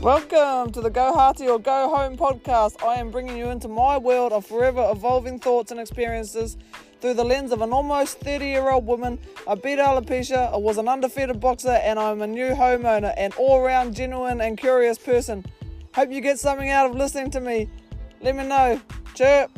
Welcome to the Go Hearty or Go Home podcast. I am bringing you into my world of forever evolving thoughts and experiences through the lens of an almost 30 year old woman. I beat alopecia, I was an undefeated boxer, and I'm a new homeowner, an all round genuine and curious person. Hope you get something out of listening to me. Let me know. Chirp.